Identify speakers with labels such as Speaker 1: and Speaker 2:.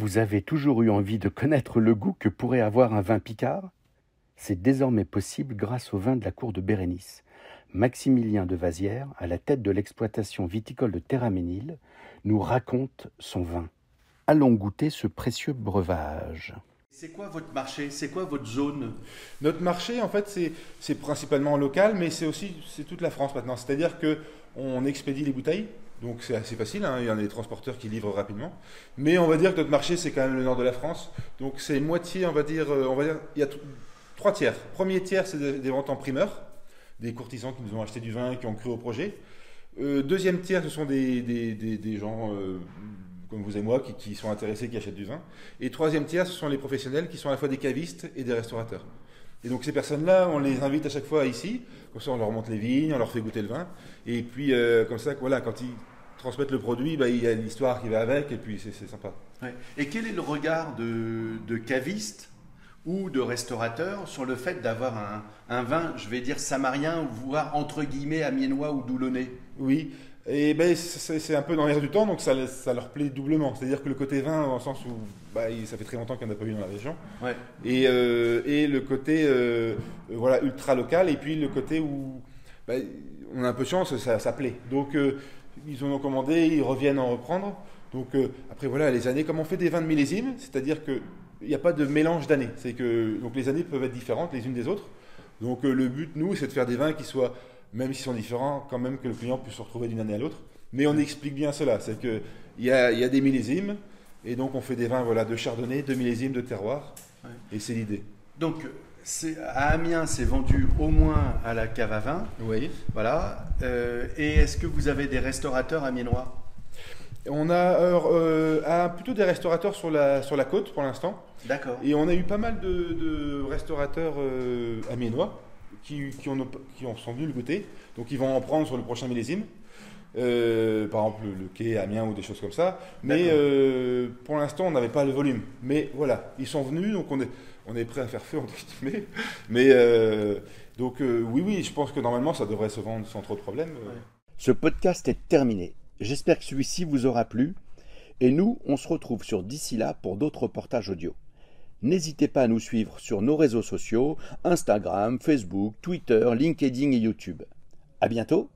Speaker 1: Vous avez toujours eu envie de connaître le goût que pourrait avoir un vin picard? C'est désormais possible grâce au vin de la cour de Bérénice. Maximilien de Vazières, à la tête de l'exploitation viticole de Terraménil, nous raconte son vin. Allons goûter ce précieux breuvage.
Speaker 2: C'est quoi votre marché? C'est quoi votre zone?
Speaker 3: Notre marché, en fait, c'est principalement local, mais c'est aussi c'est toute la France maintenant. C'est-à-dire que on expédie les bouteilles, donc c'est assez facile. Hein. il y en a des transporteurs qui livrent rapidement. Mais on va dire que notre marché, c'est quand même le nord de la France. Donc c'est moitié, on va dire, euh, on va dire, il y a trois tiers. Premier tiers, c'est des, ventes en primeur, des courtisans qui nous ont acheté du vin, qui ont cru au projet. Euh, deuxième tiers, ce sont des, des, gens euh, comme vous et moi, qui, sont intéressés, qui achètent du vin. Et troisième tiers, ce sont les professionnels qui sont à la fois des cavistes et des restaurateurs. Et donc ces personnes-là, on les invite à chaque fois ici, comme ça on leur montre les vignes, on leur fait goûter le vin, et puis comme ça, voilà, quand ils transmettent le produit, bah, il y a l'histoire qui va avec, et puis c'est sympa.
Speaker 2: Et quel est le regard de, de caviste ou de restaurateur sur le fait d'avoir un, un, vin, je vais dire samarien, voire entre guillemets amiénois ou doulonnais
Speaker 3: Oui, et ben, c'est un peu dans l'air du temps, donc ça, ça leur plaît doublement. C'est-à-dire que le côté vin, dans le sens où bah, ça fait très longtemps qu'il n'y en a pas eu dans la région, et, euh, et, le côté euh, voilà, ultra local, et puis le côté où bah, on a un peu de chance, ça, ça plaît. Donc euh, ils en ont commandé, ils reviennent en reprendre. Donc après voilà, les années, comme on fait des vins de millésime, c'est-à-dire qu'il n'y a pas de mélange d'années. C'est que donc les années peuvent être différentes les unes des autres. Donc le but, nous, c'est de faire des vins qui soient même s'ils sont différents, quand même que le client puisse se retrouver d'une année à l'autre. Mais on explique bien cela, c'est qu'il y a, y a des millésimes, et donc on fait des vins voilà, de chardonnay, de millésimes, de terroir, et c'est l'idée.
Speaker 2: Donc à Amiens, c'est vendu au moins à la cave à vin.
Speaker 3: Oui.
Speaker 2: Voilà. Euh, et est-ce que vous avez des restaurateurs amiénois?
Speaker 3: On a euh, plutôt des restaurateurs sur la, sur la côte pour l'instant.
Speaker 2: D'accord.
Speaker 3: Et on a eu pas mal de, restaurateurs euh, amiénois qui, qui, ont, qui ont, sont venus le goûter. Donc ils vont en prendre sur le prochain millésime. Euh, par exemple le, quai Amiens ou des choses comme ça. Mais euh, pour l'instant, on n'avait pas le volume. Mais voilà, ils sont venus, donc on est, on est prêt à faire feu, entre guillemets. Mais euh, donc oui, oui, je pense que normalement, ça devrait se vendre sans trop de problèmes.
Speaker 1: Ce podcast est terminé. J'espère que celui-ci vous aura plu. Et nous, on se retrouve sur d'ici là pour d'autres reportages audio. N'hésitez pas à nous suivre sur nos réseaux sociaux, Instagram, Facebook, Twitter, LinkedIn et YouTube. À bientôt